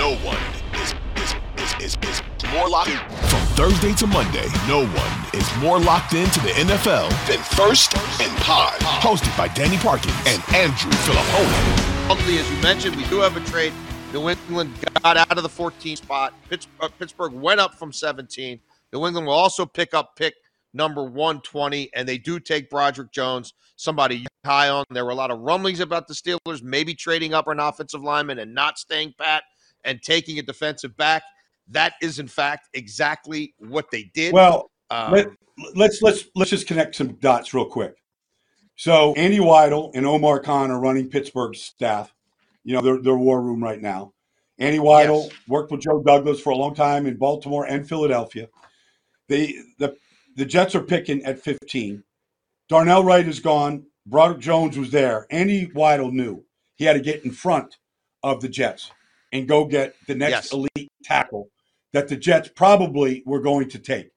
No one is, is, is, is, is more locked in. From Thursday to Monday, no one is more locked into the NFL than First and Pod. Hosted by Danny Parkins and Andrew Fillipponi. As you mentioned, we do have a trade. New England got out of the 14 spot. uh, Pittsburgh went up from 17. New England will also pick up pick number 120, and they do take Broderick Jones, somebody high on. There were a lot of rumblings about the Steelers maybe trading up an offensive lineman and not staying pat and taking a defensive back. That is, in fact, exactly what they did. Well, um, let, let's let's let's just connect some dots real quick. So Andy Weidl and Omar Khan are running Pittsburgh's staff. You know, their their war room right now. Andy Weidl yes. worked with Joe Douglas for a long time in Baltimore and Philadelphia. They the the Jets are picking at 15. Darnell Wright is gone. Broderick Jones was there. Andy Weidl knew he had to get in front of the Jets and go get the next yes. elite tackle that the Jets probably were going to take.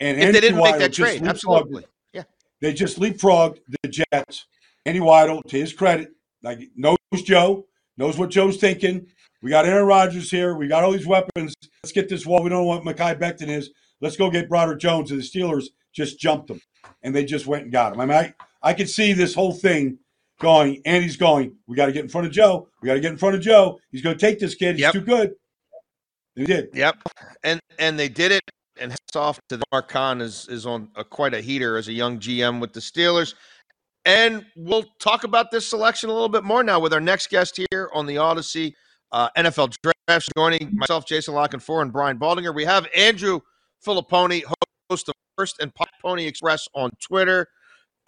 And if they didn't make that trade, absolutely. Yeah. They just leapfrogged the Jets. Andy Weidl, to his credit, like knows Joe, knows what Joe's thinking. We got Aaron Rodgers here. We got all these weapons. Let's get this wall. We don't know what Mekhi Becton is. Let's go get Broderick Jones. And the Steelers just jumped him, and they just went and got him. I mean, I, I could see this whole thing going. Andy's going. We got to get in front of Joe. We got to get in front of Joe. He's going to take this kid. He's yep. too good. They did. Yep. And and they did it. And hats off to the Omar Khan is is on a, quite a heater as a young GM with the Steelers. And we'll talk about this selection a little bit more now with our next guest here on the Audacy uh, NFL Draft. Joining myself, Jason La Canfora, and Brian Baldinger. We have Andrew Fillipponi, host of First and Pony Express on Twitter.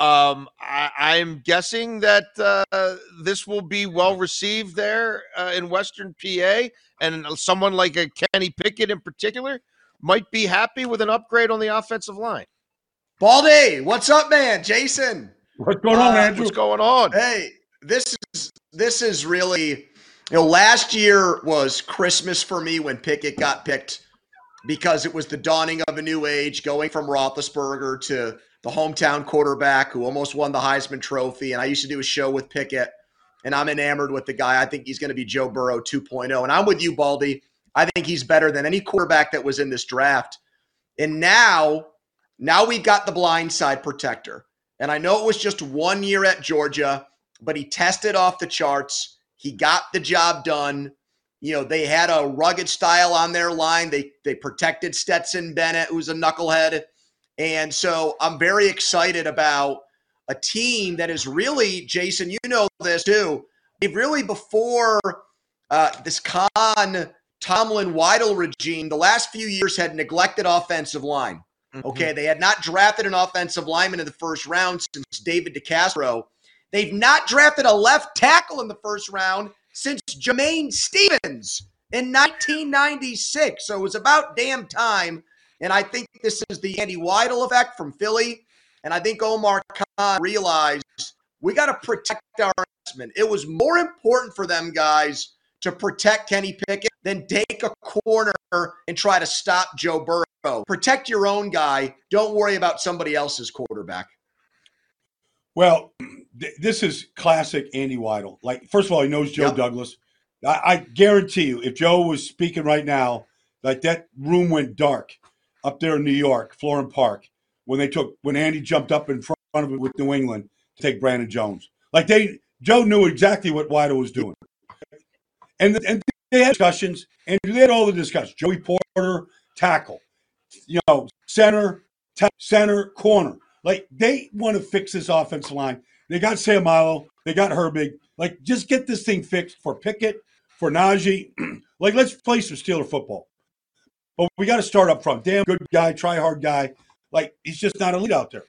Um, I, am guessing that uh, this will be well received there uh, in Western PA, and someone like a Kenny Pickett in particular might be happy with an upgrade on the offensive line. Baldy, what's up, man? Jason, what's going on, uh, Andrew? What's going on? Hey, this is this is really, you know, last year was Christmas for me when Pickett got picked because it was the dawning of a new age, going from Roethlisberger to the hometown quarterback who almost won the Heisman Trophy. And I used to do a show with Pickett, and I'm enamored with the guy. I think he's going to be Joe Burrow 2.0. And I'm with you, Baldy. I think he's better than any quarterback that was in this draft. And now, now we've got the blind side protector. And I know it was just one year at Georgia, but he tested off the charts. He got the job done. You know, they had a rugged style on their line. They they protected Stetson Bennett, who's a knucklehead. And so I'm very excited about a team that is really, Jason, you know this too. They've really, before uh, this Khan Tomlin Weidl regime, the last few years had neglected offensive line. Mm-hmm. Okay. They had not drafted an offensive lineman in the first round since David DeCastro. They've not drafted a left tackle in the first round since Jamain Stephens in 1996. So it was about damn time and I think this is the Andy Weidl effect from Philly. And I think Omar Khan realized we got to protect our investment. It was more important for them guys to protect Kenny Pickett than take a corner and try to stop Joe Burrow. Protect your own guy. Don't worry about somebody else's quarterback. Well, th- this is classic Andy Weidl. Like, first of all, he knows Joe yep. Douglas. I-, I guarantee you, if Joe was speaking right now, like that room went dark up there in New York, Florham Park, when they took when Andy jumped up in front of it with New England to take Brandon Jones. Like they, Joe knew exactly what Weidl was doing, and and they had discussions, and they had all the discussions. Joey Porter tackle, you know, center, t- center, corner. Like they want to fix this offensive line. They got Seumalo, they got Herbig. Like just get this thing fixed for Pickett, for Najee. like let's play some Steeler football. But we got to start up front. Damn good guy, try hard guy. Like he's just not elite out there.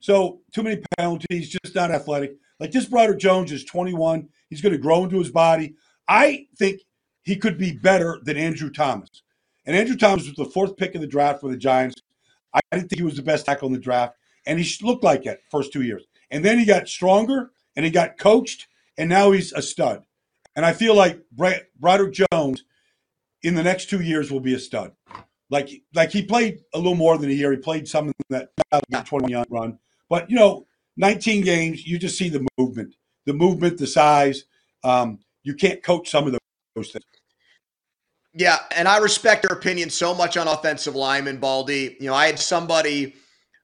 So too many penalties, just not athletic. Like this Broderick Jones is 21. He's going to grow into his body. I think he could be better than Andrew Thomas. And Andrew Thomas was the fourth pick in the draft for the Giants. I didn't think he was the best tackle in the draft, and he looked like it first two years. And then he got stronger, and he got coached, and now he's a stud. And I feel like Broderick Jones in the next two years will be a stud. Like like he played a little more than a year. He played some that 21 run, but you know, 19 games. You just see the movement, the movement, the size. Um, you can't coach some of those things. Yeah, and I respect your opinion so much on offensive lineman, Baldy. You know, I had somebody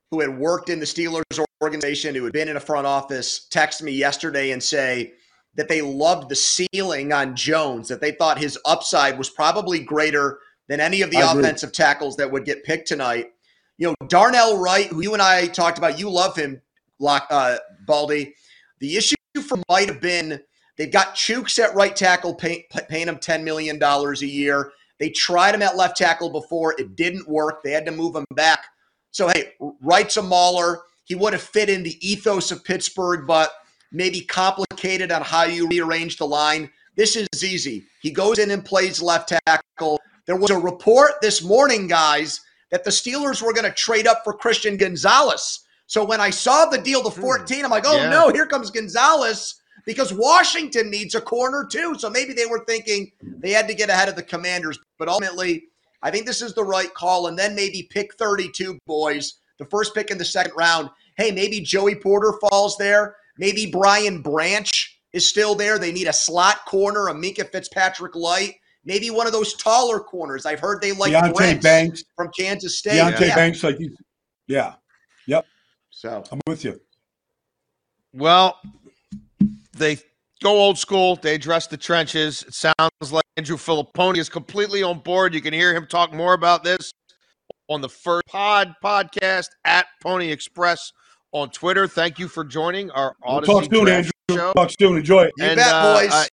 who had worked in the Steelers organization, who had been in a front office, text me yesterday and say that they loved the ceiling on Jones, that they thought his upside was probably greater than any of the I offensive agree. tackles that would get picked tonight. You know, Darnell Wright, who you and I talked about, you love him, uh, Baldy. The issue for might have been they've got Chuks at right tackle, pay, paying him $10 million a year. They tried him at left tackle before. It didn't work. They had to move him back. So, hey, Wright's a mauler. He would have fit in the ethos of Pittsburgh, but maybe complicated on how you rearrange the line. This is easy. He goes in and plays left tackle. There was a report this morning, guys, that the Steelers were going to trade up for Christian Gonzalez. So when I saw the deal to hmm. 14, I'm like, oh yeah. no, here comes Gonzalez because Washington needs a corner too. So maybe they were thinking they had to get ahead of the commanders. But ultimately, I think this is the right call. And then maybe pick 32, boys, the first pick in the second round. Hey, maybe Joey Porter falls there. Maybe Brian Branch is still there. They need a slot corner, a Minkah Fitzpatrick light. Maybe one of those taller corners. I've heard they like Deonte Banks from Kansas State. Deonte yeah. Banks, like you. Yeah. Yep. So I'm with you. Well, they go old school. They address the trenches. It sounds like Andrew Fillipponi is completely on board. You can hear him talk more about this on the first pod podcast at Pony Express on Twitter. Thank you for joining our Audacy we'll talk soon, Andrew. Show. Talk soon. Enjoy it. You and, bet, uh, boys.